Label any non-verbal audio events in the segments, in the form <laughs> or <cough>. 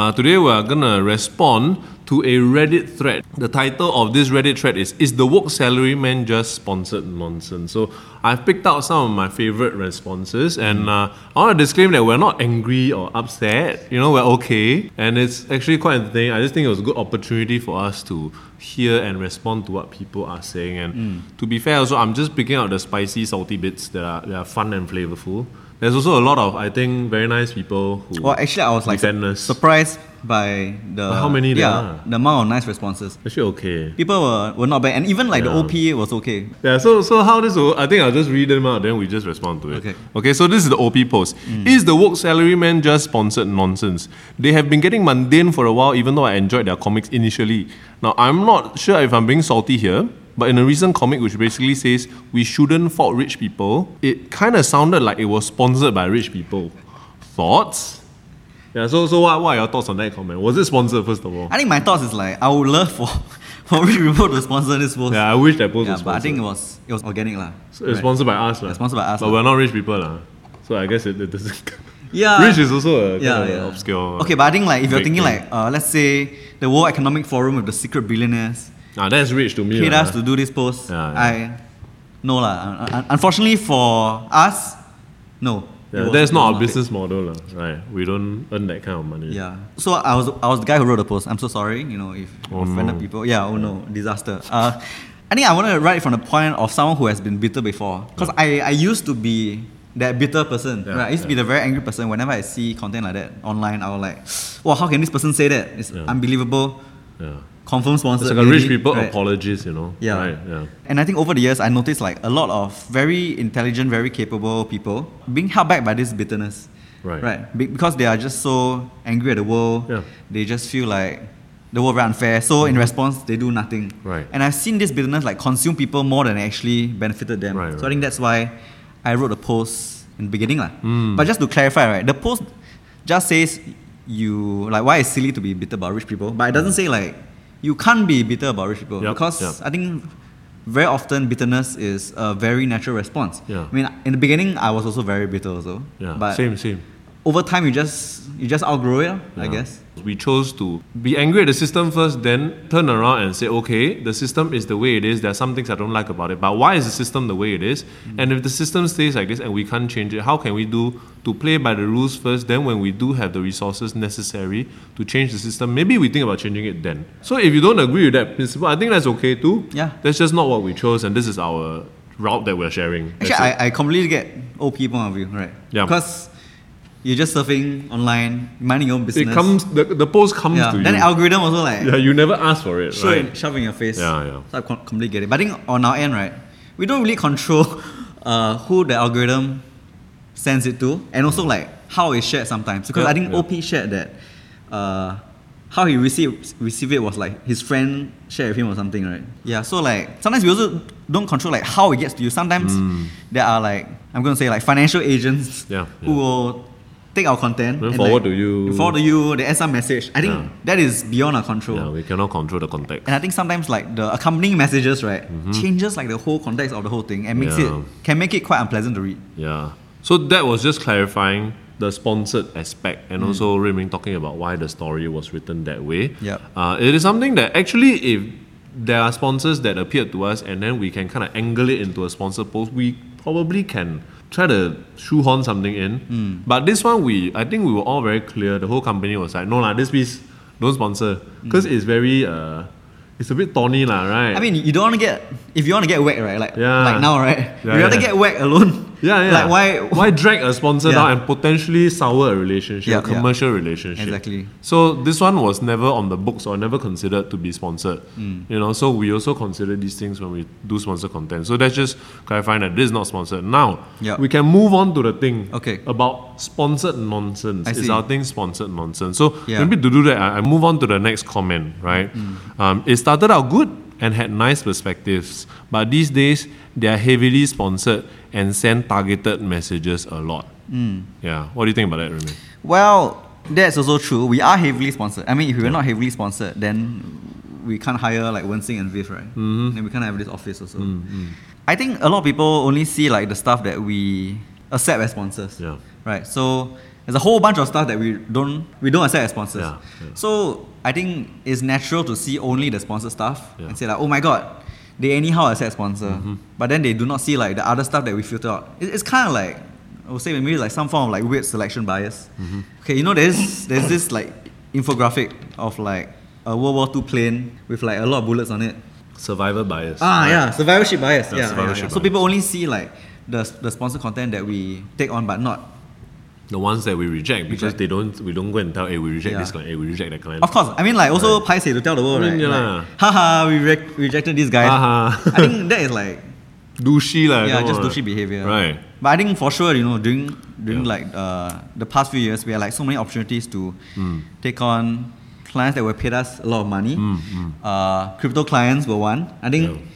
Uh, today we are gonna respond to a Reddit thread. The title of this Reddit thread is Is the woke salaryman just sponsored nonsense? So I've picked out some of my favorite responses and uh, I want to disclaim that we're not angry or upset. You know, we're okay. And it's actually quite entertaining. I just think it was a good opportunity for us to hear and respond to what people are saying. And to be fair, also, I'm just picking out the spicy, salty bits that are, that are fun and flavorful. There's also a lot of, I think, very nice people who. Well, actually, I was like defend su- us. surprised by the how many yeah the amount of nice responses. Actually, okay. People were, were not bad, and even like Yeah. the OP was okay. Yeah, so so how this will, I think I'll just read them out, then we just respond to it. Okay. Okay, so this is the OP post. Mm. Is the woke salaryman just sponsored nonsense? They have been getting mundane for a while, even though I enjoyed their comics initially. Now, I'm not sure if I'm being salty here, but in a recent comic which basically says we shouldn't fault rich people, it kind of sounded like it was sponsored by rich people. Thoughts? Yeah, so so what, what are your thoughts on that comment? Was it sponsored first of all? I think my thoughts is like I would love for <laughs> for rich people to sponsor this post. Yeah, I wish that post Yeah, was but I think it was it was organic lah. So it's Right. sponsored by us, lah. Yeah, sponsored by us But lah. we're not rich people, lah. So I guess it, it doesn't. <laughs> Yeah. Rich is also a kind yeah, of yeah. obscure. Okay, but I think like if you're thinking thing. like uh, let's say the World Economic Forum with the secret billionaires ah, that's rich to me. paid lah. us to do this post, Yeah, yeah. I no lah. Un- un- Unfortunately for us, no. It Yeah, was- that's it not our paid. business model, lah. Right? We don't earn that kind of money. Yeah. So I was I was the guy who wrote the post. I'm so sorry, you know, if Oh, offended no. people. Yeah. Oh no, disaster. Uh, I think I want to write from the point of someone who has been bitter before, because I I used to be that bitter person. Yeah, right? I used to be the very angry person. Whenever I see content like that online, I was like, "Wow, how can this person say that? It's Yeah. unbelievable." Yeah. Confirm sponsored. It's like a rich people right? apologist, you know. Yeah. Right. Yeah. And I think over the years, I noticed like a lot of very intelligent, very capable people being held back by this bitterness. Right. Right. Be- because they are just so angry at the world. Yeah. They just feel like the world very unfair. So in response, they do nothing. Right. And I've seen this bitterness like consume people more than actually benefited them. Right, so I think that's why I wrote a post in the beginning. lah. Mm. But just to clarify, right, the post just says you like why it's silly to be bitter about rich people, but it doesn't say like you can't be bitter about rich people Yup, because yup. I think very often bitterness is a very natural response. Yeah. I mean, in the beginning, I was also very bitter also. Yeah. But same. Same. Over time, you just you just outgrow it, I guess. We chose to be angry at the system first, then turn around and say, okay, the system is the way it is. There are some things I don't like about it, but why is the system the way it is? Mm. And if the system stays like this and we can't change it, how can we do to play by the rules first? Then, when we do have the resources necessary to change the system, maybe we think about changing it then. So, if you don't agree with that principle, I think that's okay too. Yeah. That's just not what we chose, and this is our route that we're sharing. Actually. I, I completely get OP point of view, right? Yeah. Because you're just surfing online, minding your own business. it comes, the, the post comes yeah. to Then you. the algorithm also like yeah, you never ask for it, show right? it, shove in your face. Yeah, yeah. So I completely get it. But I think on our end, right, we don't really control <laughs> uh, who the algorithm sends it to, and also like how it's shared sometimes. Because Yeah, I think yeah. OP shared that uh, how he received receive it was like his friend shared with him or something, right? Yeah. So like sometimes we also don't control like how it gets to you. Sometimes there are like I'm gonna say like financial agents Mm. Yeah, who will take our content Then forward like, to you. forward to you. They add some message. I think Yeah. that is beyond our control. Yeah, we cannot control the context. And I think sometimes like the accompanying messages, right, changes like the whole context of the whole thing and makes Mm-hmm. Yeah. it can make it quite unpleasant to read. Yeah. So that was just clarifying the sponsored aspect and also Ray Ming talking about why the story was written that way. Yep. Uh, it is something that actually, if there are sponsors that appeared to us and then we can kind of angle it into a sponsor post, we probably can try to shoehorn something in. But this one, we I think we were all very clear. The whole company was like, no lah, this piece don't sponsor because it's very uh, it's a bit thorny lah, right? I mean, you don't want to get if you want to get whacked, right? Like Yeah. like now, right? Yeah, you rather yeah. get whacked alone. Yeah, yeah. Like why? why drag a sponsor Yeah. down and potentially sour a relationship, Yeah, commercial relationship? Exactly. So this one was never on the books or never considered to be sponsored. Mm. You know, so we also consider these things when we do sponsor content. So that's just clarifying that this is not sponsored. Now Yeah. we can move on to the thing Okay. about sponsored nonsense. I Is see. our thing sponsored nonsense? So Yeah. maybe to do that, I, I move on to the next comment. Right? Mm. Um, it started out good and had nice perspectives, but these days they are heavily sponsored and send targeted messages a lot. Mm. Yeah. What do you think about that, Remy? Well, that's also true. We are heavily sponsored. I mean, if we were not heavily sponsored, then we can't hire like Wen Sing and Viv, right? Mm-hmm. Then we can't have this office also. I think a lot of people only see like the stuff that we accept as sponsors. Yeah. Right. So there's a whole bunch of stuff that we don't we don't accept as sponsors. Yeah, yeah. So I think it's natural to see only the sponsored stuff Yeah. and say like, oh my god, they anyhow accept sponsor, Mm-hmm. but then they do not see like the other stuff that we filter out. It- it's kind of like I would say maybe like some form of like weird selection bias. Mm-hmm. Okay, you know there's there's this like infographic of like a World War II plane with like a lot of bullets on it. Survivor bias. Ah, right? yeah, survivorship bias. Yeah, Yeah, yeah, survivorship yeah. So bias. people only see like the the sponsor content that we take on, but not. The ones that we reject because Reject. they don't. We don't go and tell. Hey, we reject Yeah. this client. Hey, we reject that client. Of course, I mean like also right. to tell the world, I right? yeah Like. Haha, we rec- rejected this guy. Haha. I think that is like <laughs> douchey lah. yeah, just douchey behavior. Right. But I think for sure, you know, during during Yeah. like uh, the past few years, we had like so many opportunities to Mm. take on clients that were paid us a lot of money. Mm, mm. Uh, crypto clients were one. I think Yeah.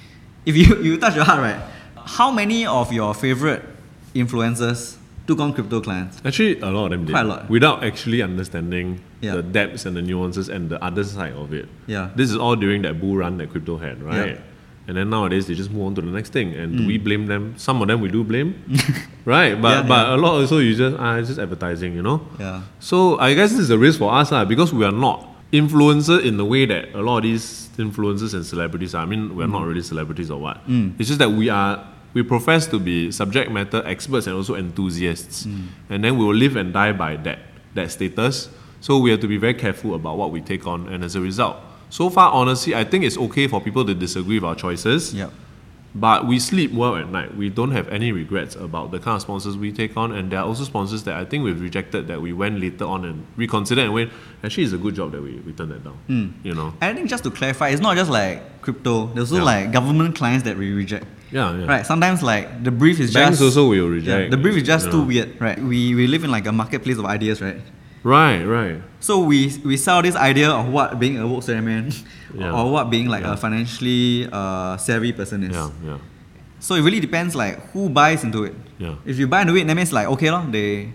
if you <laughs> you touch your heart, right? How many of your favorite influencers took on crypto clients? Actually, a lot of them did. Quite a lot. Without actually understanding Yeah. the depths and the nuances and the other side of it. Yeah. This is all during that bull run that crypto had, right? Yeah. And then nowadays they just move on to the next thing. And do Mm. we blame them? Some of them we do blame. <laughs> right? But Yeah, but a lot also you just ah, it's just advertising, you know? Yeah. So I guess this is a risk for us lah, because we are not influencer in the way that a lot of these influencers and celebrities are. I mean, we're not really celebrities or what. Mm. It's just that we are we profess to be subject matter experts and also enthusiasts. Mm. And then we will live and die by that that status. So we have to be very careful about what we take on and as a result. So far, honestly, I think it's okay for people to disagree with our choices. Yep. But we sleep well at night. We don't have any regrets about the kind of sponsors we take on, and there are also sponsors that I think we've rejected that we went later on and reconsidered and went. Actually, it's a good job that we, we turned that down. Mm. You know. I think just to clarify, it's not just like crypto. There's also Yeah. like government clients that we reject. Yeah, yeah. Right. Sometimes like the brief is Banks just also will reject. yeah, the brief is just too know. weird. Right. We we live in like a marketplace of ideas. Right. Right, right. So we we sell this idea of what being a woke man <laughs> Yeah. or what being like Yeah. a financially uh, savvy person is. Yeah, yeah, So it really depends like who buys into it. yeah. If you buy into it, that means like okay, lor, they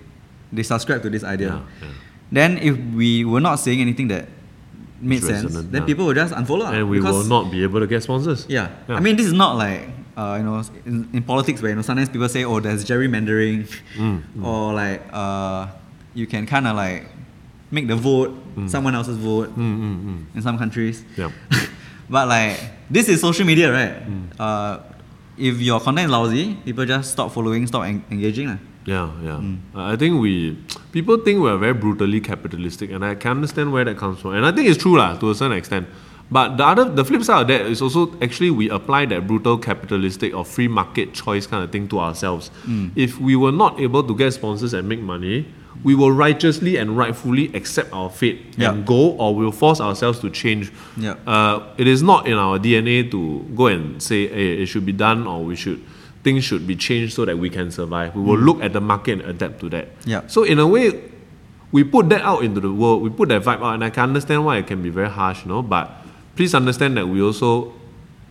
they subscribe to this idea. Yeah, yeah. Then if we were not saying anything that made sense, then people will just unfollow. And we will not be able to get sponsors. Yeah. Yeah. I mean, this is not like, uh, you know, in, in politics where, you know, sometimes people say, oh, there's gerrymandering, Mm, <laughs> or like, uh, you can kind of like make the vote someone else's vote Mm, mm, mm. in some countries. Yeah. <laughs> but like, this is social media, right? Mm. Uh, if your content is lousy, people just stop following, stop en- engaging. lah. Yeah, yeah. Mm. Uh, I think we <tsk> people think we're very brutally capitalistic, and I can understand where that comes from. And I think it's true lah to a certain extent. But the other, the flip side of that is also actually we apply that brutal capitalistic or free market choice kind of thing to ourselves. Mm. If we were not able to get sponsors and make money, we will righteously and rightfully accept our fate and go, or we'll force ourselves to change. Uh, it is not in our DNA to go and say, hey, it should be done or we should things should be changed so that we can survive. We will look at the market and adapt to that. So in a way, we put that out into the world. We put that vibe out, and I can understand why it can be very harsh, you know. But please understand that we also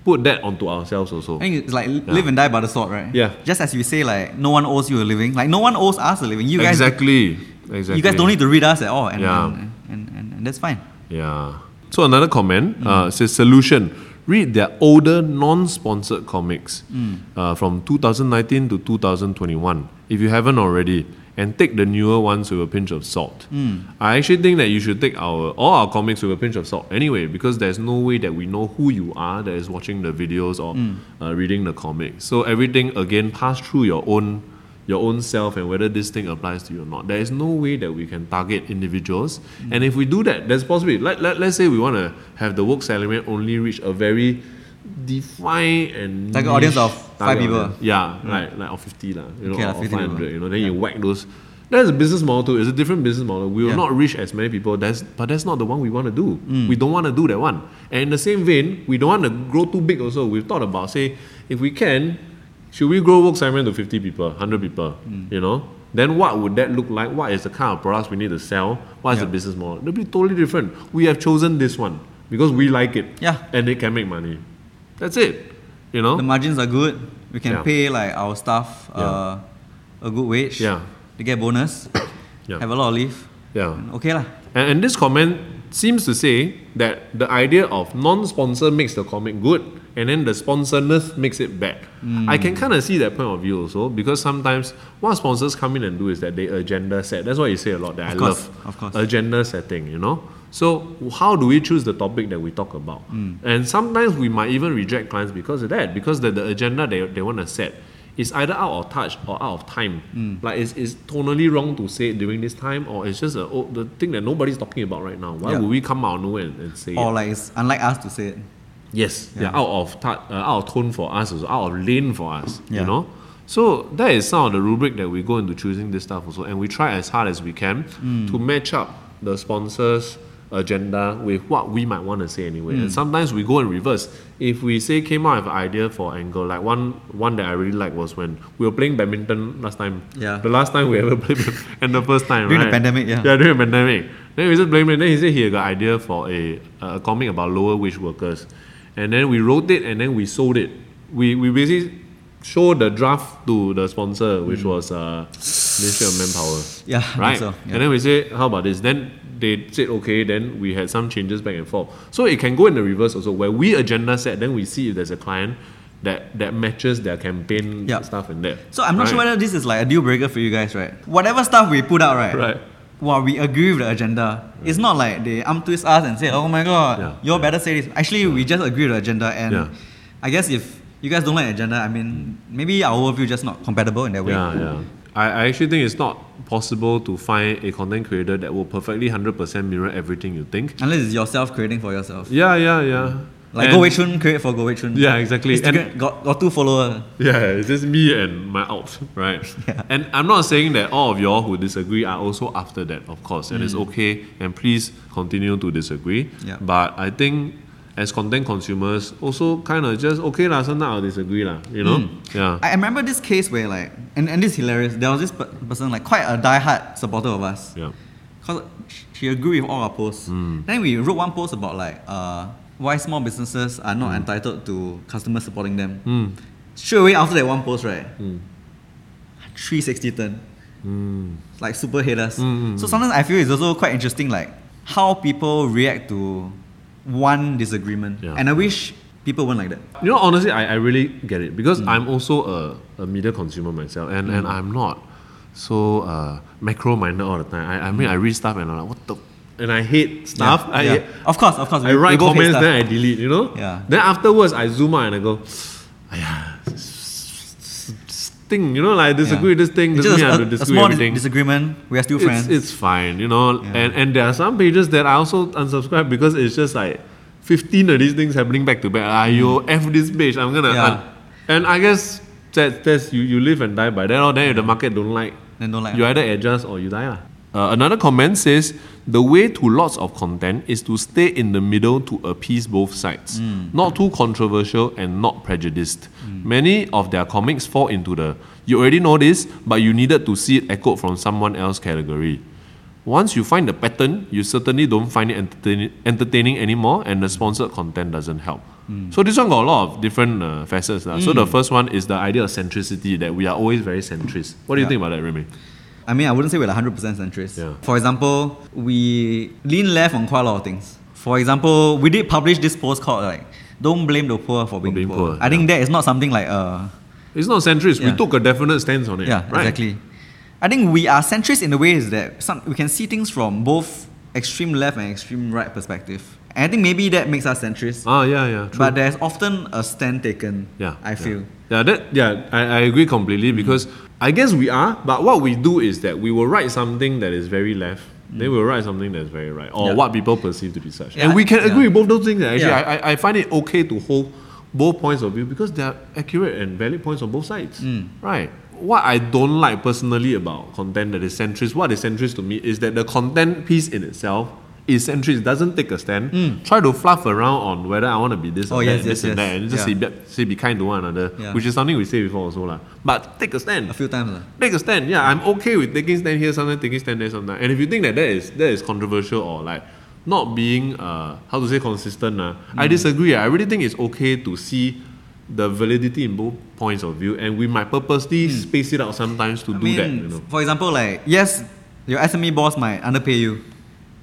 put that onto ourselves also. I think it's like live and die by the sword, right? Yeah. Just as you say, like, no one owes you a living. Like, no one owes us a living. You guys, exactly. Exactly. you guys don't need to read us at all, and, Yeah. and, and, and, and that's fine. Yeah. So another comment Mm. uh, says solution. Read their older non-sponsored comics Mm. uh, from 2019 to 2021, if you haven't already, and take the newer ones with a pinch of salt. Mm. I actually think that you should take our all our comics with a pinch of salt anyway, because there's no way that we know who you are that is watching the videos or Mm. uh, reading the comics. So everything again pass through your own your own self and whether this thing applies to you or not. There is no way that we can target individuals. Mm. And if we do that, there's possibility. Let, let, let's say we want to have the Woke Salaryman only reach a very defined and Like an audience of five people. audience. Yeah, right, like or fifty lah. You know, Okay lah, or five hundred. You know, then you whack those. That's a business model too. It's a different business model. We will Yeah. not reach as many people. That's but that's not the one we want to do. Mm. We don't want to do that one. And in the same vein, we don't want to grow too big. Also, we've thought about say if we can, should we grow work segment to fifty people, hundred people? Mm. You know. Then what would that look like? What is the kind of products we need to sell? What is Yeah. the business model? It'll be totally different. We have chosen this one because we like it. Yeah. And it can make money. That's it. You know? The margins are good. We can Yeah. pay like our staff uh, a good wage. Yeah. They get bonus. <coughs> Yeah. Have a lot of leave. yeah. Okay lah. And, and this comment seems to say that the idea of non-sponsor makes the comic good and then the sponsorness makes it bad. I can kind of see that point of view also because sometimes what sponsors come in and do is that they agenda set. That's what you say a lot that Of I course, love. of course. Agenda setting, you know. So how do we choose the topic that we talk about? And sometimes we might even reject clients because of that, because the, the agenda they, they want to set is either out of touch or out of time. Like it's, it's tonally wrong to say it during this time, or it's just a, oh, the thing that nobody's talking about right now. Why Yeah. would we come out of nowhere and, and say it? Or like it's unlike us to say it. Yes, Yeah. they're out of tou- uh, out of tone for us, also, out of lane for us. Yeah. You know, so that is some of the rubric that we go into choosing this stuff also, and we try as hard as we can Mm. to match up the sponsors' agenda with what we might want to say anyway. Mm. And sometimes we go in reverse. If we say came out with an idea for angle, like one one that I really like was when we were playing badminton last time. Yeah. The last time we ever <laughs> played, and the first time, right. During the pandemic, yeah. Yeah, during the pandemic. Then we just him. Then he said he got idea for a, a comic about lower wage workers. And then we wrote it and then we sold it. We, we basically showed the draft to the sponsor, which was uh, Ministry of Manpower. Hmm. Yeah, Right? so, yeah. And then we said, how about this? Then they said, okay, then we had some changes back and forth. So it can go in the reverse also, where we agenda set, then we see if there's a client that, that matches their campaign Yeah. stuff and that. So I'm not sure whether this is like a deal breaker for you guys, right? Whatever stuff we put out, right? Right. While we agree with the agenda, it's not like they arm twist us and say, "Oh my god, Yeah. you all better say this." Actually, we just agree with the agenda, and Yeah. I guess if you guys don't like agenda, I mean, maybe our worldview just not compatible in that way. Yeah, yeah. I, I actually think it's not possible to find a content creator that will perfectly 100% mirror everything you think. Unless it's yourself creating for yourself. Yeah, yeah, yeah. Like And- Goh Wei Choon create for Goh Wei Choon. Yeah, exactly. And got, got two followers. yeah, it's just me and my out, right? <laughs> Yeah. And I'm not saying that all of y'all who disagree are also after that, of course, and it's okay. And please continue to disagree. Mm. Yeah. But I think as content consumers, also kind of just okay lah. Sometimes I'll disagree lah. You know? Mm. Yeah. I remember this case where like, and, and this is hilarious. There was this person like quite a die-hard supporter of us. yeah. Cause she agreed with all our posts. Mm. Then we wrote one post about like uh, why small businesses are Mm. not entitled to customers supporting them. Straight away after that one post, right? Mm. 360 turn. Mm. Like super haters. Mm, So sometimes I feel it's also quite interesting like how people react to one disagreement. Yeah. And I wish people weren't like that. You know, honestly, I, I really get it because Mm. I'm also a, a media consumer myself, and, and I'm not so uh, macro minded all the time. I, I mean, I read stuff and I'm like, what the, and I hate stuff. Yeah, I yeah. Of course, of course. I we- we write hate comments, then I delete. You know. Yeah. Then afterwards, I zoom out and I go, Aya, s- s- s- thing. You know, like disagree with this thing. It's Doesn't just mean I have a, to a disagree small everything. disagreement. We are still friends. it's fine, you know. Yeah. And and there are some pages that I also unsubscribe because it's just like 15 of these things happening back to back. Ah, you F this page, I'm gonna. Mm. Yeah. un- and I guess that, that's you, you live and die by that. Or then if the market don't like, then don't like. you either adjust or you die. lah. Uh, another comment says the way to lots of content is to stay in the middle to appease both sides, not too controversial and not prejudiced. Many of their comics fall into the you already know this, but you needed to see it echoed from someone else category. Once you find the pattern, you certainly don't find it entertaining, entertaining anymore, and the sponsored content doesn't help. So this one got a lot of different uh, facets. lah. So the first one is the idea of centricity that we are always very centrist. What do you Yeah. think about that, Remy? I mean, I wouldn't say we're 100% centrist. Yeah. For example, we lean left on quite a lot of things. For example, we did publish this post called like, "Don't blame the poor for being, being poor." poor, I think that is not something like uh, It's not centrist. We took a definite stance on it. yeah, right? exactly. I think we are centrist in the way is that some, we can see things from both extreme left and extreme right perspective. And I think maybe that makes us centrist. Ah, yeah, yeah. True. But there's often a stand taken. yeah, I feel. Yeah, that yeah, I, I agree completely because I guess we are, but what we do is that we will write something that is very left, then we'll write something that's very right, or Yeah. what people perceive to be such. Yeah, and we can yeah. agree with both those things. Actually, Yeah. I, I, I find it okay to hold both points of view because they are accurate and valid points on both sides. Mm. Right. What I don't like personally about content that is centrist, what is centrist to me is that the content piece in itself is centrist, doesn't take a stand, try to fluff around on whether I want to be this Mm. Oh, or yes, that, this yes, and yes. that, and just Yeah. say, be, say be kind to one another, Yeah. which is something we say before also. lah. But take a stand. A few times. lah. Take a stand. Yeah, I'm okay with taking a stand here, sometimes taking stand there, sometimes. And if you think that that is that is controversial or like not being uh, how to say consistent, uh, I Mm. disagree. I really think it's okay to see the validity in both points of view, and we might purposely space it out sometimes to Mm. I do mean, that. You know, for example, like yes, your SME boss might underpay you,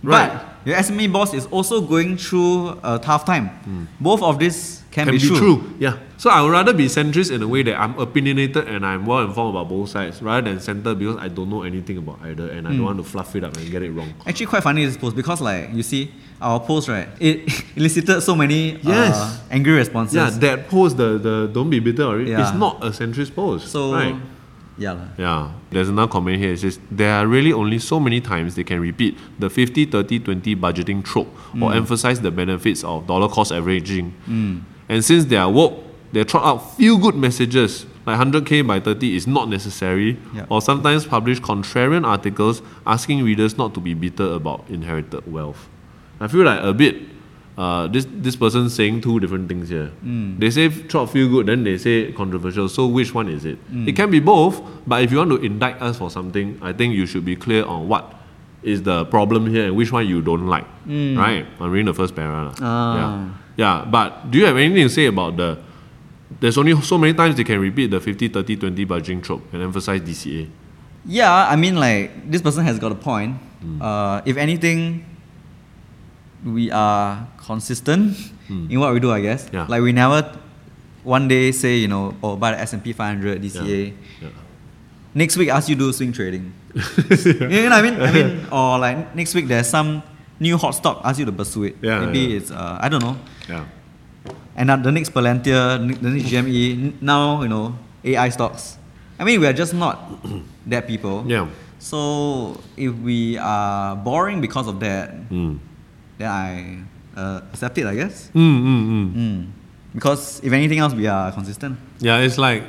Right. but your SME boss is also going through a tough time. Hmm. Both of these Can be true. true. Yeah. So I would rather be centrist in a way that I'm opinionated and I'm well informed about both sides rather than center because I don't know anything about either and I Hmm. don't want to fluff it up and get it wrong. Actually, quite funny this post because, like, you see, our post, right, it <laughs> elicited so many Yes. uh, angry responses. Yeah, that post, the, the don't be bitter or it, Yeah. it's not a centrist post. so, right. Yeah. lah. Yeah, there's another comment here. It says there are really only so many times they can repeat the 50 30 20 budgeting trope or Mm. emphasize the benefits of dollar cost averaging. And since they are woke, they trot out few good messages like 100k by 30 is not necessary, Yeah. or sometimes publish contrarian articles asking readers not to be bitter about inherited wealth. I feel like a bit. Uh, this this person saying two different things here. Mm. They say trot feel good, then they say controversial. So which one is it? Mm. It can be both, but if you want to indict us for something, I think you should be clear on what is the problem here and which one you don't like. Right? I'm reading the first paragraph. Mm. Ah. Yeah. Yeah. But do you have anything to say about the there's only so many times they can repeat the 50 30 20 budgeting trope and emphasize DCA. Yeah, I mean, like, this person has got a point. Hmm. Uh, if anything, we are consistent in what we do, I guess. Yeah. Like, we never one day say, you know, oh, buy the S&P 500, DCA. Yeah. Next week, ask you do swing trading. <laughs> you know what I mean? I mean, or like next week, there's some new hot stock, ask you to pursue it. Yeah, Maybe it's, uh, I don't know. Yeah. And uh, the next Palantir, the next GME, now, you know, AI stocks. I mean, we are just not that people. Yeah. So if we are boring because of that, Mm. Then I uh, accept it, I guess. Mm, mm, mm. Mm. Because if anything else, we are consistent. Yeah, it's like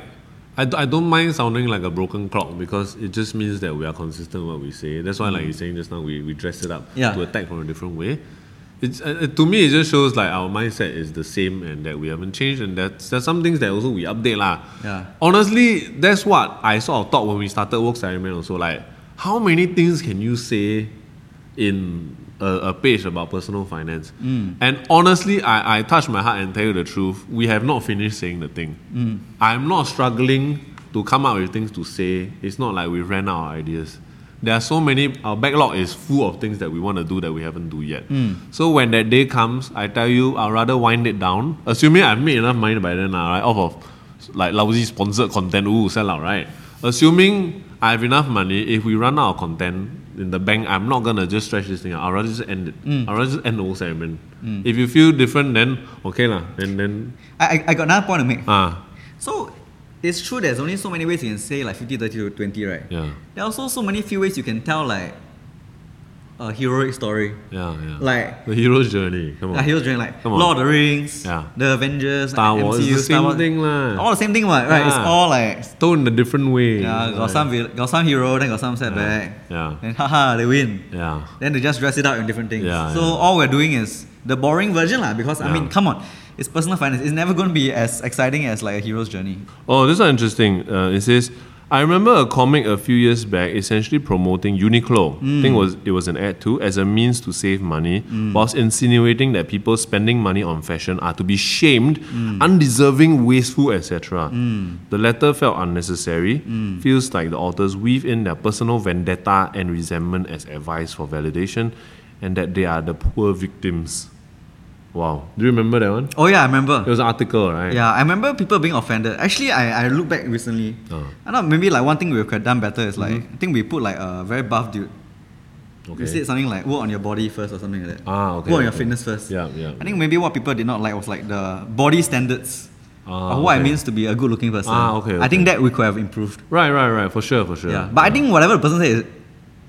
I, d- I don't mind sounding like a broken clock because it just means that we are consistent in what we say. That's why, like you're saying just now, we, we dress it up Yeah. to attack from a different way. It's uh, uh, to me, it just shows like our mindset is the same and that we haven't changed, and that's there's some things that also we update lah. Yeah. Honestly, that's what I sort of thought when we started Woke Salaryman also. Like, how many things can you say in a, a page about personal finance? Mm. And honestly, I, I touch my heart and tell you the truth. We have not finished saying the thing. Mm. I'm not struggling to come up with things to say. It's not like we ran out of ideas. There are so many. Our backlog is full of things that we want to do that we haven't do yet. Mm. So when that day comes, I tell you, I'll rather wind it down. Assuming I've made enough money by then, right? Off of like lousy sponsored content, ooh, sell out, right? Assuming I have enough money, if we run out of content in the bank, I'm not gonna just stretch this thing out. I'll rather just end it. I'll rather just end the whole segment. If you feel different, then okay lah. Then then I, I, I got another point to make. ah So it's true there's only so many ways you can say like 50, 30 to 20, right? yeah There are also so many few ways you can tell like a heroic story. yeah yeah. Like the hero's journey. Come on. a hero's journey, like Come on. Lord of the Rings, Yeah. the Avengers, Star like Wars, MCU, the Star same Wars. thing lah. All the same thing, right? It's all like Told in a different way. yeah, got Right. some got some hero, then got some setback. Yeah. And haha, they win. Yeah. Then they just dress it up in different things. Yeah, so yeah. all we're doing is the boring version, lah. Because I mean, come on, it's personal finance. It's never going to be as exciting as like a hero's journey. Oh, this is interesting. Uh, it says, I remember a comic a few years back essentially promoting Uniqlo. I think it mm. was it was an ad too as a means to save money, mm. whilst insinuating that people spending money on fashion are to be shamed, mm. undeserving, wasteful, etc. The letter felt unnecessary. Feels like the authors weave in their personal vendetta and resentment as advice for validation, and that they are the poor victims. Wow, do you remember that one? Oh yeah, I remember. It was an article, right? Yeah, I remember people being offended. Actually, I, I look back recently. Oh. I know maybe like one thing we could have done better is like I think we put like a very buff dude. Okay. We said something like work on your body first or something like that. Ah, okay, Work on your fitness first. Yeah, yeah. I think maybe what people did not like was like the body standards Ah, of what it means to be a good looking person. Ah, okay, I think that we could have improved. Right, right, right. For sure, for sure. Yeah. But I think whatever the person said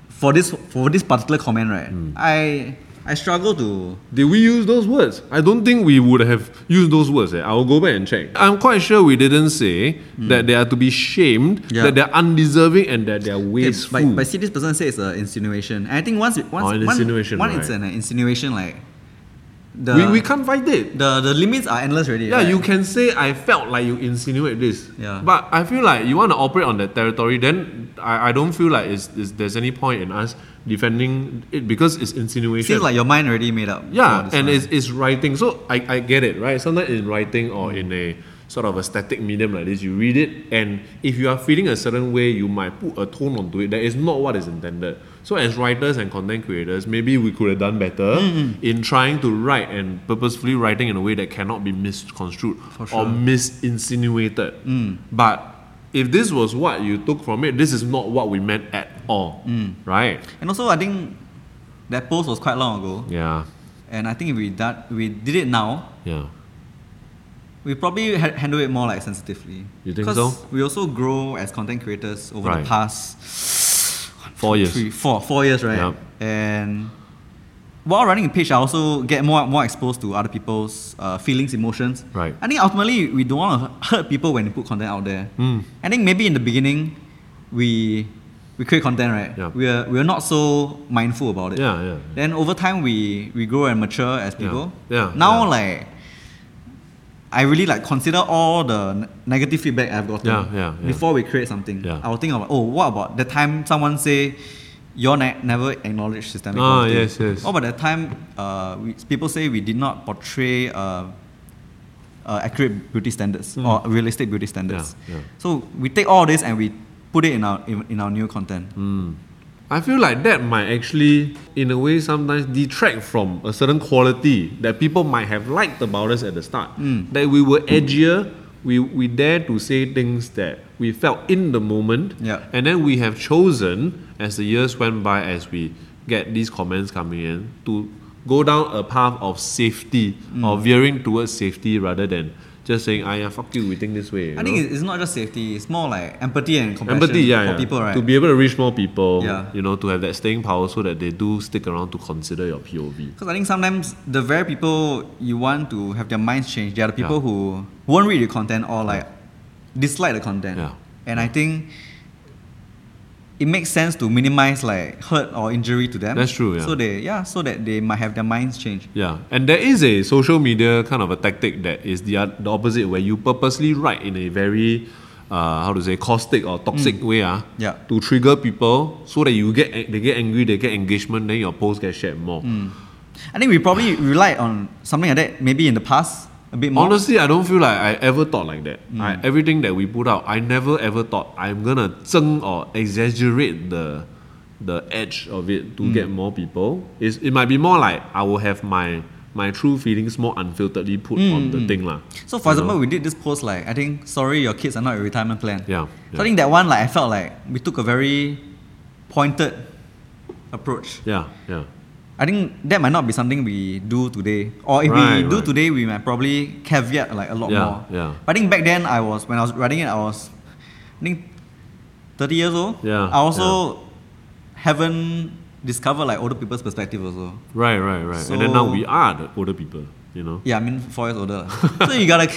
for this for this particular comment, right? Hmm. I I struggle to Did we use those words? I don't think we would have used those words. Eh. I will go back and check. I'm quite sure we didn't say that they are to be shamed, Yeah. that they're undeserving, and that they're Okay, wasteful. but, but see, this person says it's an insinuation. And I think once, once Oh, an one- insinuation, one, it's an insinuation, like the we, we can't fight it. the the limits are endless already. Yeah, right? you can say I felt like you insinuate this. Yeah. But I feel like you want to operate on that territory, then I, I don't feel like it's, it's, there's any point in us defending it because it's insinuation. Seems like your mind already made up. Yeah, and one. it's, it's writing. So I, I get it, right? Sometimes in writing or in a sort of a static medium like this. You read it, and if you are feeling a certain way, you might put a tone onto it that is not what is intended. So, as writers and content creators, maybe we could have done better Mm-hmm. in trying to write and purposefully writing in a way that cannot be misconstrued For or sure. Mm. misinsinuated. But if this was what you took from it, this is not what we meant at all, Mm. right? And also, I think that post was quite long ago, Yeah, and I think if we that we did it now, yeah. we probably ha- handle it more like sensitively. You think so? We also grow as content creators over Right. the past Four years. three, four, four years, right? Yup. And while running a page, I also get more more exposed to other people's uh, feelings, emotions. Right. I think ultimately we don't want to hurt people when we put content out there. Mm. I think maybe in the beginning, we we create content, right? Yeah. We are we are not so mindful about it. Yeah, yeah. Then over time we we grow and mature as people. Yeah, Now yeah. like. I really like consider all the negative feedback I've gotten Yeah, yeah, yeah. before we create something. Yeah. I will think about oh what about the time someone say you ne- never acknowledge systemic Ah, poverty. yes, yes. What about the time uh, we, people say we did not portray uh, uh, accurate beauty standards or realistic beauty standards. So we take all this and we put it in our in, in our new content. Hmm. I feel like that might actually, in a way, sometimes detract from a certain quality that people might have liked about us at the start. Hmm. That we were edgier, we, we dare to say things that we felt in the moment, Yeah. and then we have chosen, as the years went by, as we get these comments coming in, to go down a path of safety hmm. or veering towards safety rather than just saying, "Ah, yeah, fuck you, we think this way." I think know? it's it's not just safety; it's more like empathy and compassion empathy, yeah, for yeah. people, right? To be able to reach more people, Yeah. you know, to have that staying power so that they do stick around to consider your POV. Because I think sometimes the very people you want to have their minds changed, they are the people Yeah. who won't read the content or like dislike the content. Yeah. And I think it makes sense to minimize like hurt or injury to them. That's true, yeah. So they yeah, so that they might have their minds changed. Yeah, and there is a social media kind of a tactic that is the, the opposite, where you purposely write in a very, uh, how to say, caustic or toxic way, ah, Mm. Yeah. to trigger people so that you get they get angry, they get engagement, then your post gets shared more. Mm. I think we probably relied on something like that maybe in the past a bit more. Honestly, I don't feel like I ever thought like that. Mm. I, everything that we put out, I never ever thought I'm gonna zeng or exaggerate the the edge of it Mm. to get more people. It's, it might be more like I will have my my true feelings more unfilteredly put on the thing lah. So for You know? example, we did this post like I think sorry your kids are not a retirement plan. Yeah, So yeah. I think that one like I felt like we took a very pointed approach. yeah, yeah, I think that might not be something we do today. Or if Right, we do right. today, we might probably caveat like a lot Yeah, more. yeah. But I think back then I was when I was writing it, I was I think thirty years old. Yeah, I also haven't discovered like older people's perspective also. right, right, right. and then now we are the older people. You know. Yeah, I mean four years older. <laughs> so you gotta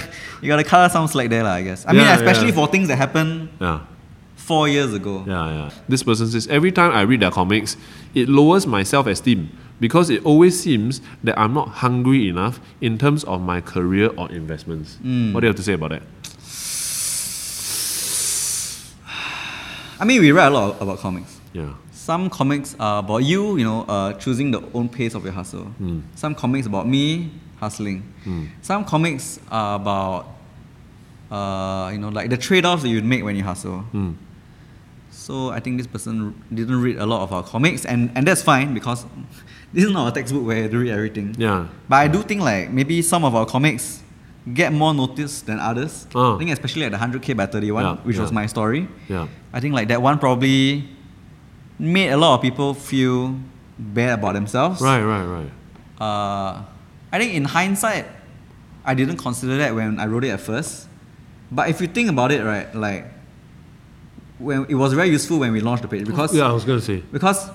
you gotta cut some slack there, I guess. I mean especially yeah. for things that happen Yeah. four years ago. Yeah, yeah. This person says every time I read their comics, it lowers my self-esteem because it always seems that I'm not hungry enough in terms of my career or investments. Hmm. What do you have to say about that? I mean we write a lot about comics. Yeah. Some comics are about you, you know, uh, choosing the own pace of your hustle. Mm. Some comics about me hustling. Mm. Some comics are about, uh, you know, like the trade-offs that you make when you hustle. Mm. So I think this person didn't read a lot of our comics, and, and that's fine because this is not a textbook where you read everything. Yeah. But I do think like maybe some of our comics get more notice than others. Oh. I think especially at the 100k by 31, Yeah, which was my story. Yeah. I think like that one probably made a lot of people feel bad about themselves. Right, right, right. Uh, I think in hindsight, I didn't consider that when I wrote it at first. But if you think about it, right, like when it was very useful when we launched the page because yeah, I was gonna say. because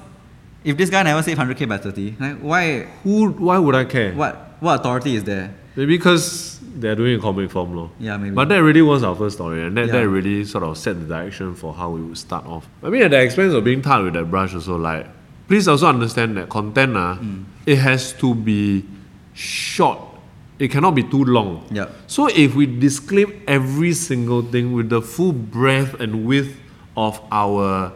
if this guy never saved 100k by 30, like why Who why would I care? what what authority is there? Maybe because they're doing a comic form law. Yeah, maybe. But that really was our first story, and that, Yeah. that really sort of set the direction for how we would start off. I mean, at the expense of being tarred with that brush, also, like, please also understand that content, uh, Mm. it has to be short. It cannot be too long. Yeah. So if we disclaim every single thing with the full breadth and width of our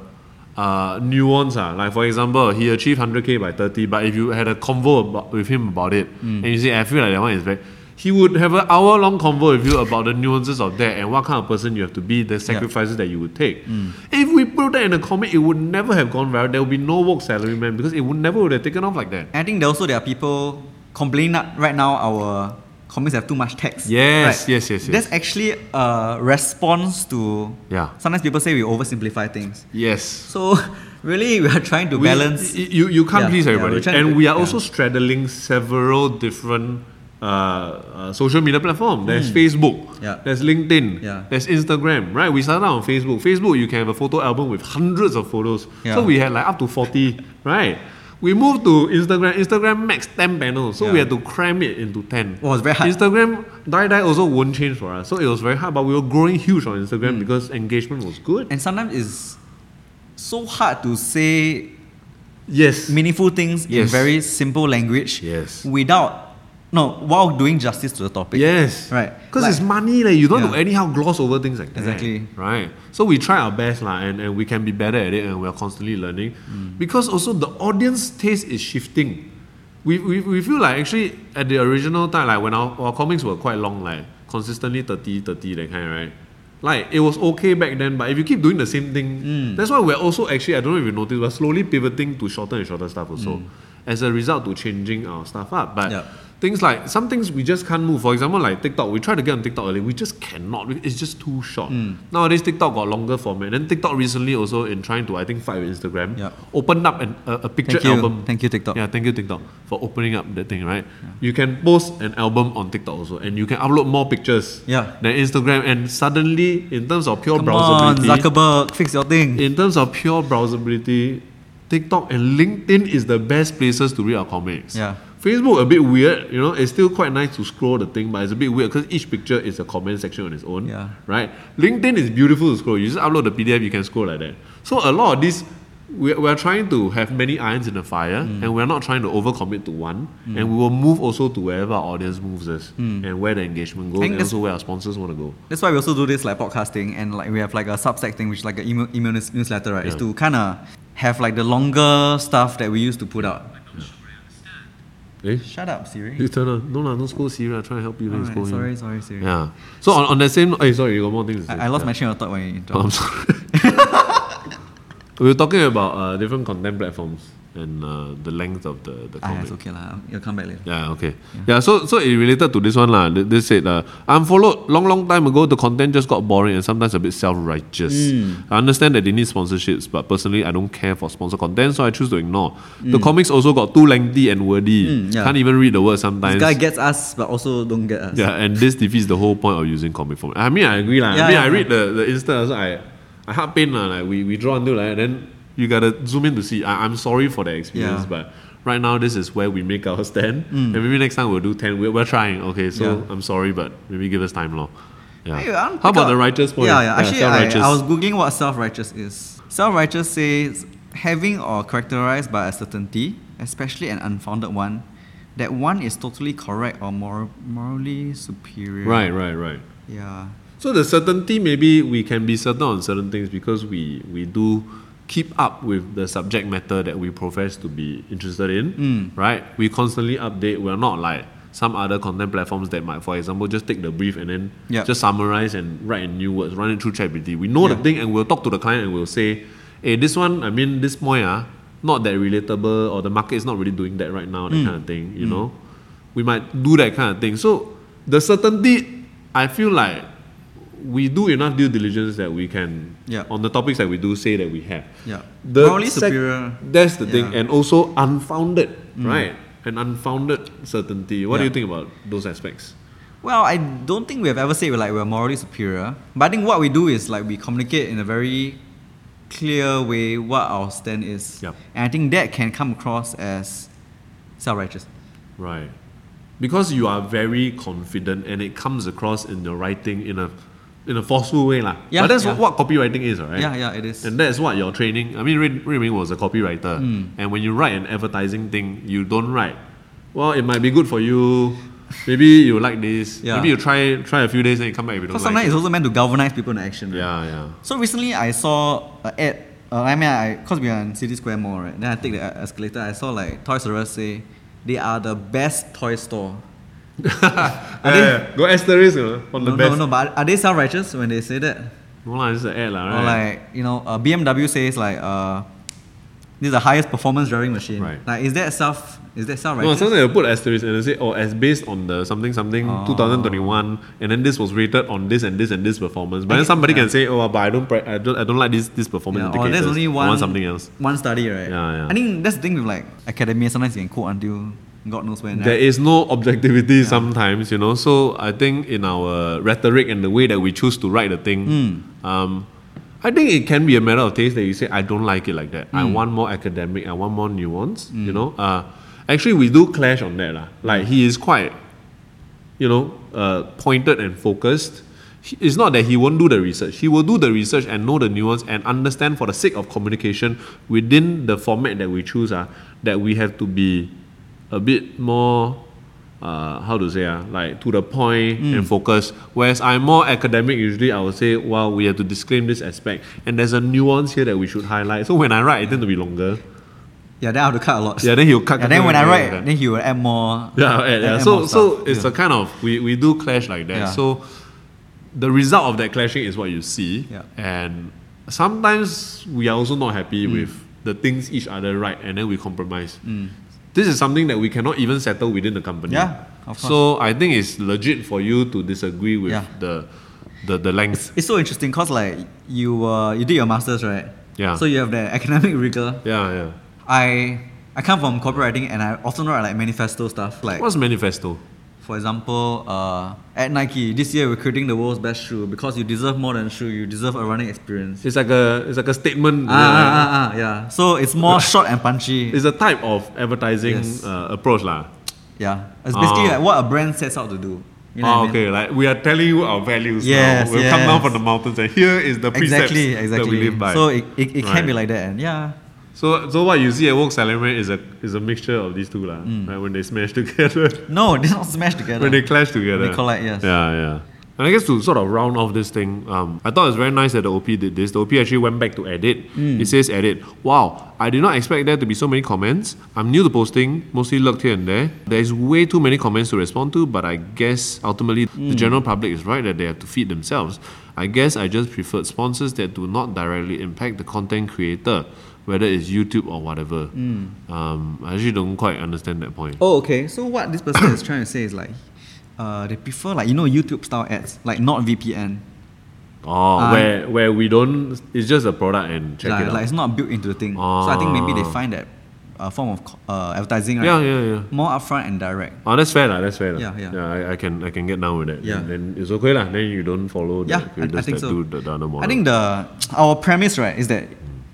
uh, nuance, ah, like for example, he achieved 100k by 30, but if you had a convo about, with him about it, Mm. and you say, I feel like that one is very, he would have an hour long convo with you about the nuances of that and what kind of person you have to be, the sacrifices that you would take. If we put that in a comic, it would never have gone viral. There would be no work salary, man, because it would never would have taken off like that. I think also there are people complaining that right now our comics have too much text. Yes, right? yes, yes, yes. That's actually a response to Yeah. sometimes people say we oversimplify things. Yes. So <laughs> really we are trying to We- balance you, you can't Yeah, please yeah, everybody. we're and to- we are yeah. also straddling several different uh, uh, social media platforms. There's Facebook, Hmm. Yeah. there's LinkedIn, Yeah. there's Instagram, right? We started out on Facebook. Facebook, you can have a photo album with hundreds of photos. Yeah. So we had like up to 40, <laughs> right? We moved to Instagram. Instagram max 10 panels. So we had to cram it into 10. Oh, it's very hard. Instagram, die die also won't change for us. So it was very hard, but we were growing huge on. Instagram mm. because engagement was good. and sometimes it's so hard to say yes. meaningful things in very simple language Yes. without no while doing justice to the topic. Yes. Right. Because Like- it's money, like, you don't Yeah. anyhow gloss over things like that. Exactly. Right. So we try our best, lah, and, and we can be better at it, and we're constantly learning. Mm. Because also the audience taste is shifting. We, we, we feel like actually at the original time, like when our, our comics were quite long, like consistently 30, 30, that kind, right? Like it was okay back then, but if you keep doing the same thing, mm. that's why we're also actually, I don't know if you noticed, we're slowly pivoting to shorter and shorter stuff also. Mm. As a result to changing our stuff up. But Yeah. Things like some things we just can't move. For example, like TikTok, we try to get on TikTok early, we just cannot. It's just too short. Hmm. Nowadays, TikTok got longer format. Then TikTok recently also in trying to I think fight with Instagram, Yeah. opened up an, a, a picture Thank album. Thank you, TikTok. Yeah, thank you TikTok for opening up that thing. Right, you can post an album on TikTok also, and you can upload more pictures. Yeah. Than Instagram, and suddenly in terms of pure Come on, Zuckerberg, fix your thing. in terms of pure browsability, TikTok and LinkedIn is the best places to read our comics. Yeah. Facebook a bit weird, you know. It's still quite nice to scroll the thing, but it's a bit weird because each picture is a comment section on its own. Yeah. Right. LinkedIn is beautiful to scroll. You just upload the PDF, you can scroll like that. So a lot of these, we we are trying to have many irons in the fire, Mm. and we're not trying to overcommit to one. And we will move also to wherever our audience moves us, and where the engagement goes, Mm. and also where our sponsors want to go. That's why we also do this like podcasting and like we have like a Substack thing, which is like an email, email newsletter, right? Is to kind of have like the longer stuff that we used to put out. Eh? Shut up, Siri. You turn on. No, no, don't Siri. I'm trying to help you. then Alright, scold him. sorry, sorry, Siri. Yeah. So on, on that same, hey, sorry, you got more things to say. I, I lost yeah. my train of thought when you Oh, I'm sorry. <laughs> we were talking about uh, different content platforms and uh, the length of the the Ah, it's okay lah. You'll come back later. Yeah, okay. Yeah, so so it related to this one lah. Th- This said, uh, unfollowed long long time ago. The content just got boring and sometimes a bit self righteous. Hmm. I understand that they need sponsorships, but personally, I don't care for sponsor content, so I choose to ignore. The Hmm. comics also got too lengthy and wordy. Mm, yeah. Can't even read the words sometimes. This guy gets us, but also don't get us. Yeah, and this defeats the whole point of using comic format. I mean, I agree lah. Yeah, I mean, yeah, I yeah. read the the Insta. I I heart pain lah. Like we we draw until like and then you gotta zoom in to see. I, I'm sorry for the experience, Yeah. but right now this is where we make our stand. Mm. And maybe next time we'll do ten. We're, we're trying. Okay, so Yeah. I'm sorry, but maybe give us time, lor. Yeah. Hey, I want to How about up- the righteous point? Yeah, yeah. Actually, I. I was googling what self-righteous is. Self-righteous says having or characterized by a certainty, especially an unfounded one, that one is totally correct or mor- morally superior. right, right, right. Yeah. So the certainty, maybe we can be certain on certain things because we we do keep up with the subject matter that we profess to be interested in, Mm. right? We constantly update. We're not like some other content platforms that might, for example, just take the brief and then Yep. just summarize and write in new words, run it through ChatGPT. We know the thing and we'll talk to the client and we'll say, hey, this one, I mean, this point, ah, not that relatable or the market is not really doing that right now, that Mm. kind of thing, you know? We might do that kind of thing. So the certainty, I feel like we do enough due diligence that we can Yeah. on the topics that we do say that we have. Yeah. The morally sec- superior. That's the thing, Yeah. Mm. and also unfounded, right? An unfounded certainty. What do you think about those aspects? Well, I don't think we have ever said we're like we're morally superior. But I think what we do is like we communicate in a very clear way what our stand is. Yep. And I think that can come across as self-righteous. Right. Because you are very confident and it comes across in your writing in a in a forceful way. lah. Yeah, but that's yeah. what, copywriting is, right? Yeah, yeah, it is. And that's what your training. I mean, Ray, Ray Ming was a copywriter, Hmm. and when you write an advertising thing, you don't write. Well, it might be good for you. Maybe you like this. Yeah. Maybe you try try a few days and you come back if you don't Because like sometimes it. it's also meant to galvanize people into action. Right? Yeah, yeah. So recently I saw an ad. Uh, I mean, I because we are in City Square Mall, right? Then I take the escalator. I saw like Toys R Us say they are the best toy store. <laughs> yeah, yeah. Got asterisk you know, on the No, best. no, no. But are they self-righteous when they say that? No lah, it's an ad lah, Or like you know, uh, BMW says like uh, this is the highest performance driving machine. Right. Like, is that self? Is that no, self-righteous? No, sometimes they put asterisk and they say, oh, as based on the something something Oh. 2021, and then this was rated on this and this and this performance. But then somebody yeah. can say, oh, but I don't, pri- I don't, I don't like this this performance Yeah, or there's only one something else. One study, right? Yeah, yeah. I think that's the thing with like academia. Sometimes you can quote until God knows when. There is no objectivity <laughs> sometimes, you know. So I think in our rhetoric and the way that we choose to write the thing, Hmm. um, I think it can be a matter of taste that you say, I don't like it like that. I Hmm. want more academic. I want more nuance. You know. Uh, actually, we do clash on that, lah. Like he is quite, you know, uh, pointed and focused. He- It's not that he won't do the research. He will do the research and know the nuance and understand for the sake of communication within the format that we choose. Uh, that we have to be a bit more uh, how to say uh, like to the point and focus. Whereas I'm more academic, usually I would say, well, we have to disclaim this aspect. And there's a nuance here that we should highlight. So when I write, it tends to be longer. Yeah, then I have to cut a lot. Yeah, then he'll cut. Yeah, then when I write, then he will add more. Yeah, yeah, yeah. add So, so it's Yeah. a kind of we, we do clash like that. Yeah. So the result of that clashing is what you see, Yeah. and sometimes we are also not happy Mm. with the things each other write, and then we compromise. This is something that we cannot even settle within the company. Yeah, of course. So I think it's legit for you to disagree with Yeah. the, the the length. It's so interesting because like you uh, you did your masters right? Yeah. So you have the academic rigor. Yeah, yeah. I I come from corporate writing and I often write like manifesto stuff. Like What's manifesto? For example, uh, at Nike this year we're creating the world's best shoe because you deserve more than a shoe. You deserve a running experience. It's like a it's like a statement. Ah, ah, ah, ah, yeah. So it's more <laughs> short and punchy. It's a type of advertising Yes. uh, approach, lah. Yeah. It's basically Oh. like what a brand sets out to do. You know oh, I mean? okay. Like we are telling you our values. Yes, now. We'll come down from the mountains, and here is the precepts Exactly, that exactly. we live by. So it, it, it can be like that. And yeah. So, so what you see at Woke Salary is a is a mixture of these two, lah. Mm. Right? When they smash <laughs> together, No, they're not smash together. when they clash together, They collide, yes. Yeah, yeah. And I guess to sort of round off this thing, um, I thought it was very nice that the OP did this. The OP actually went back to edit. Mm. It says edit. Wow, I did not expect there to be so many comments. I'm new to posting, mostly looked here and there. There is way too many comments to respond to, but I guess ultimately the Mm. general public is right that they have to feed themselves. I guess I just preferred sponsors that do not directly impact the content creator, whether it's YouTube or whatever. Um, I actually don't quite understand that point. Oh, okay. So what this person is <coughs> trying to say is like, uh, they prefer like you know YouTube style ads, like not VPN. Oh, Uh, where where we don't, it's just a product and check like, it out. like it's not built into the thing. Oh. So I think maybe they Ah. find that uh, form of uh, advertising right, yeah, yeah, yeah. more upfront and direct. Oh, that's fair, lah. That's fair, lah. Yeah, yeah. I, I can I can get down with that. Yeah. Then, then it's okay, lah. Then you don't follow the I, creators I think that so. do the, the. I think the our premise right is that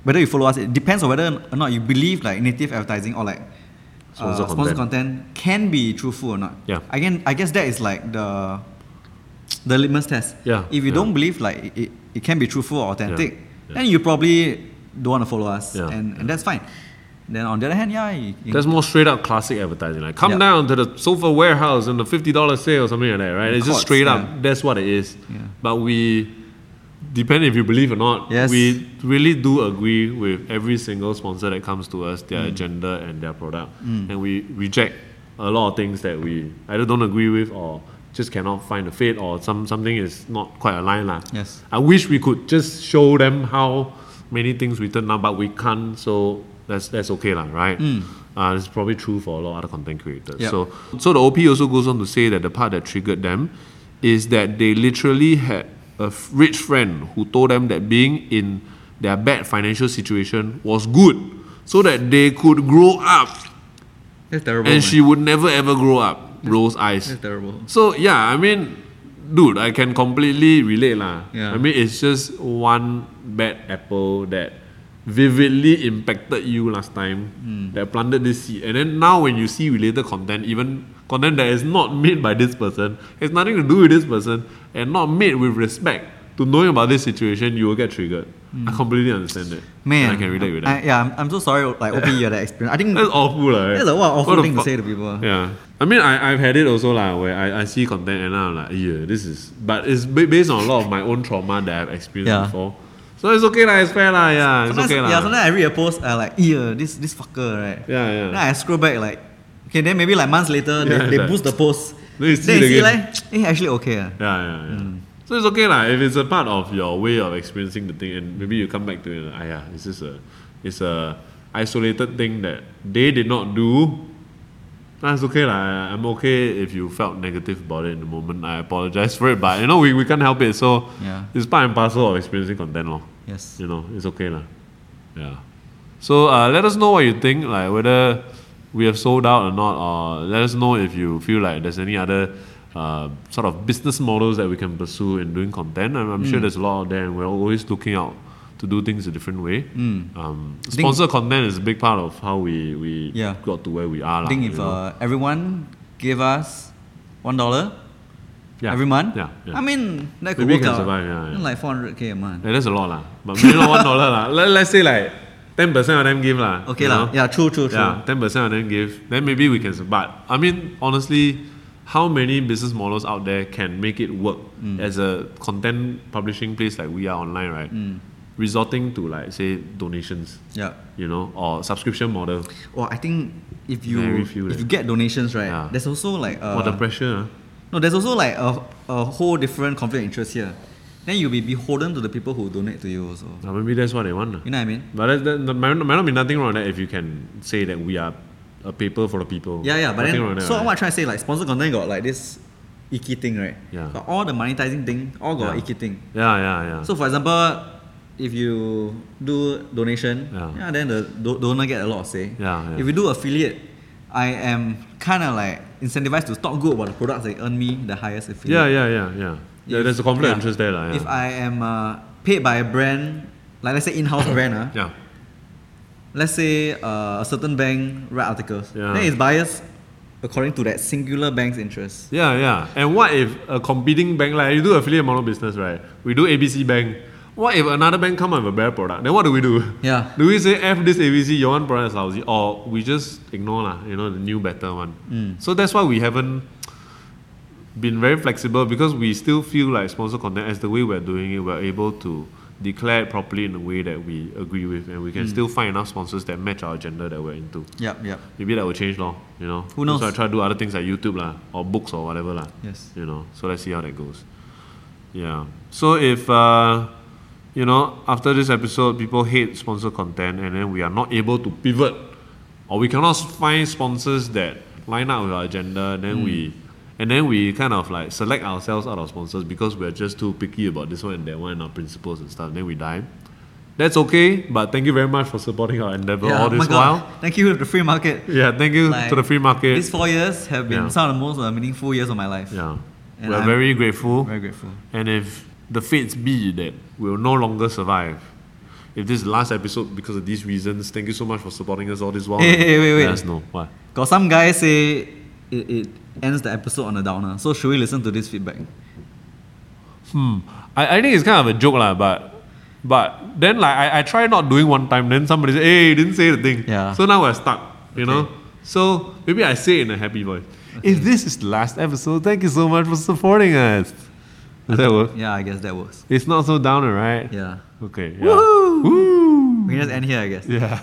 whether you follow us, it depends on whether or not you believe like native advertising or like Sponsor uh, sponsored content. content can be truthful or not. Yeah. Again, I guess that is like the the litmus test. Yeah, If you yeah. don't believe like it, it, can be truthful or authentic, yeah. then you probably don't want to follow us, Yeah, and, and that's fine. Then on the other hand, yeah, you, you- That's more straight up classic advertising. Like, come Yeah. down to the sofa warehouse and the fifty dollar sale or something like that, right? It's just straight up. yeah. That's what it is. Yeah. But we, depending if you believe or not, Yes. we really do agree with every single sponsor that comes to us, Mm. their agenda and their product, and we reject a lot of things that we either don't agree with or just cannot find a fit or some something is not quite aligned lah. Yes. I wish we could just show them how many things we turn down, but we can't. So that's that's okay lah, right? Uh, it's probably true for a lot of other content creators. Yep. So so the OP also goes on to say that the part that triggered them is that they literally had a rich friend who told them that being in their bad financial situation was good, so that they could grow up, that's terrible. and man. she would never ever grow up. Rose eyes. that's terrible. So yeah, I mean, dude, I can completely relate lah. Yeah. I mean, it's just one bad apple that vividly impacted you last time Hmm. that planted this seed, and then now when you see related content, even content that is not made by this person, has nothing to do with this person, and not made with respect to knowing about this situation, you will get triggered. I completely understand that. Hmm. Man, And I can relate with that. I, yeah, I'm, I'm so sorry. Like, OP, you had that experience. I think That's awful, lah. that's a what awful What thing to say to people. Yeah. I mean, I, I've had it also, lah, where I, I see content and I'm like, yeah, this is. But it's ba- based on a lot of my own trauma that I've experienced Yeah. before. So it's okay, lah, it's fair, lah, yeah, it's Sometimes, okay, lah. yeah, sometimes I read a post, I like, yeah, this this fucker, right? Yeah, yeah. Then I scroll back, like, okay, then maybe like months later, they, Yeah, they it's boost the post. Then you see Then it you see like, eh, actually okay. ah. Yeah, yeah, yeah. So it's okay lah. If it's a part of your way of experiencing the thing, and maybe you come back to it, ah, yeah, it's just a, it's a isolated thing that they did not do. That's okay lah. I'm okay if you felt negative about it in the moment. I apologize for it, but you know we, we can't help it. So Yeah. it's part and parcel of experiencing content, lor. Yes. You know, it's okay lah. Yeah. So uh, let us know what you think, like whether we have sold out or not, or let us know if you feel like there's any other uh, sort of business models that we can pursue in doing content. I'm, I'm Mm. sure there's a lot out there, and we're always looking out to do things a different way. Mm. Um, think- sponsor content is a big part of how we, we Yeah. got to where we are. I think if uh, everyone gave us one dollar yeah. every month, yeah, yeah. I mean that could Maybe work can out. survive, yeah, yeah. Like 400k a month. Yeah, that's a lot lah. But maybe not one dollar lah. <laughs> Let, let's say like ten percent of them give lah. Okay you lah. Yeah, true, true, true. Yeah, ten percent of them give. Then maybe we can. But I mean, honestly, how many business models out there can make it work Mm. as a content publishing place like we are online, right? Mm. Resorting to like say donations, Yeah. you know, or subscription model. Well, I think if you if leh. you get donations, right, Yeah. there's also like uh, What the pressure? no, there's also like a, a whole different conflict of interest here. Then you'll be beholden to the people who donate to you also. Maybe that's what they want. You know what I mean? But that, that, that might, not- might not be nothing wrong with that if you can say that we are a paper for the people. Yeah, yeah. But Nothing then, that, so right? what I'm trying to say, like sponsor content got like this icky thing, right? Yeah. But all the monetizing thing, all got Yeah. icky thing. Yeah, yeah, yeah. So for example, if you do donation, Yeah. then the do- donor get a lot of say. Yeah, yeah. If you do affiliate, I am kind of like incentivized to talk good about the products that earn me the highest affiliate. yeah, yeah, yeah, yeah. Yeah If- there's a conflict yeah. of interest there. lah, yeah. If I am uh, paid by a brand, like let's say in-house <coughs> brand, uh, yeah. let's say uh, a certain bank write articles, Yeah. then it's biased according to that singular bank's interest. Yeah, yeah. And what if a competing bank, like you do affiliate model business, right? We do ABC Bank. What if another bank come up with a better product? Then what do we do? Yeah. <laughs> Do we say F this ABC, your one product is lousy, or we just ignore lah, you know, the new better one? Mm. So that's why we haven't been very flexible because we still feel like sponsor content as the way we're doing it, we're able to declare it properly in a way that we agree with, and we Mm. can still find enough sponsors that match our agenda that we're into. Yep, yep. Maybe that will change, lor. You know. Who knows? So I try to do other things like YouTube, lah, or books or whatever, lah. Yes. You know. So let's see how that goes. Yeah. So if uh, you know after this episode people hate sponsor content and then we are not able to pivot, or we cannot find sponsors that line up with our agenda, then we. And then we kind of like select ourselves out of sponsors because we're just too picky about this one and that one and our principles and stuff. And Then we die. That's okay, but thank you very much for supporting our endeavor Yeah, all oh this while. Thank you to the free market. Yeah, thank you Like, to the free market. These four years have been Yeah. some of the most uh, meaningful years of my life. yeah, And we're I'm very grateful. Very grateful. And if the fates be that we'll no longer survive, if this is the last episode because of these reasons, thank you so much for supporting us all this while. Hey, hey, wait, wait. Let us know. What? Got some guys say it, it ends the episode on a downer. So should we listen to this feedback? Hmm. I, I think it's kind of a joke, lah, but but then like I, I try not doing one time, then somebody say, Hey, you didn't say the thing. Yeah. So now we're stuck, you know? So maybe I say it in a happy voice. If this is the last episode, thank you so much for supporting us. Does that work? Yeah, I guess that works. It's not so downer, right? Yeah. Okay. Yeah. Woohoo! Woo! We can just end here, I guess. Yeah.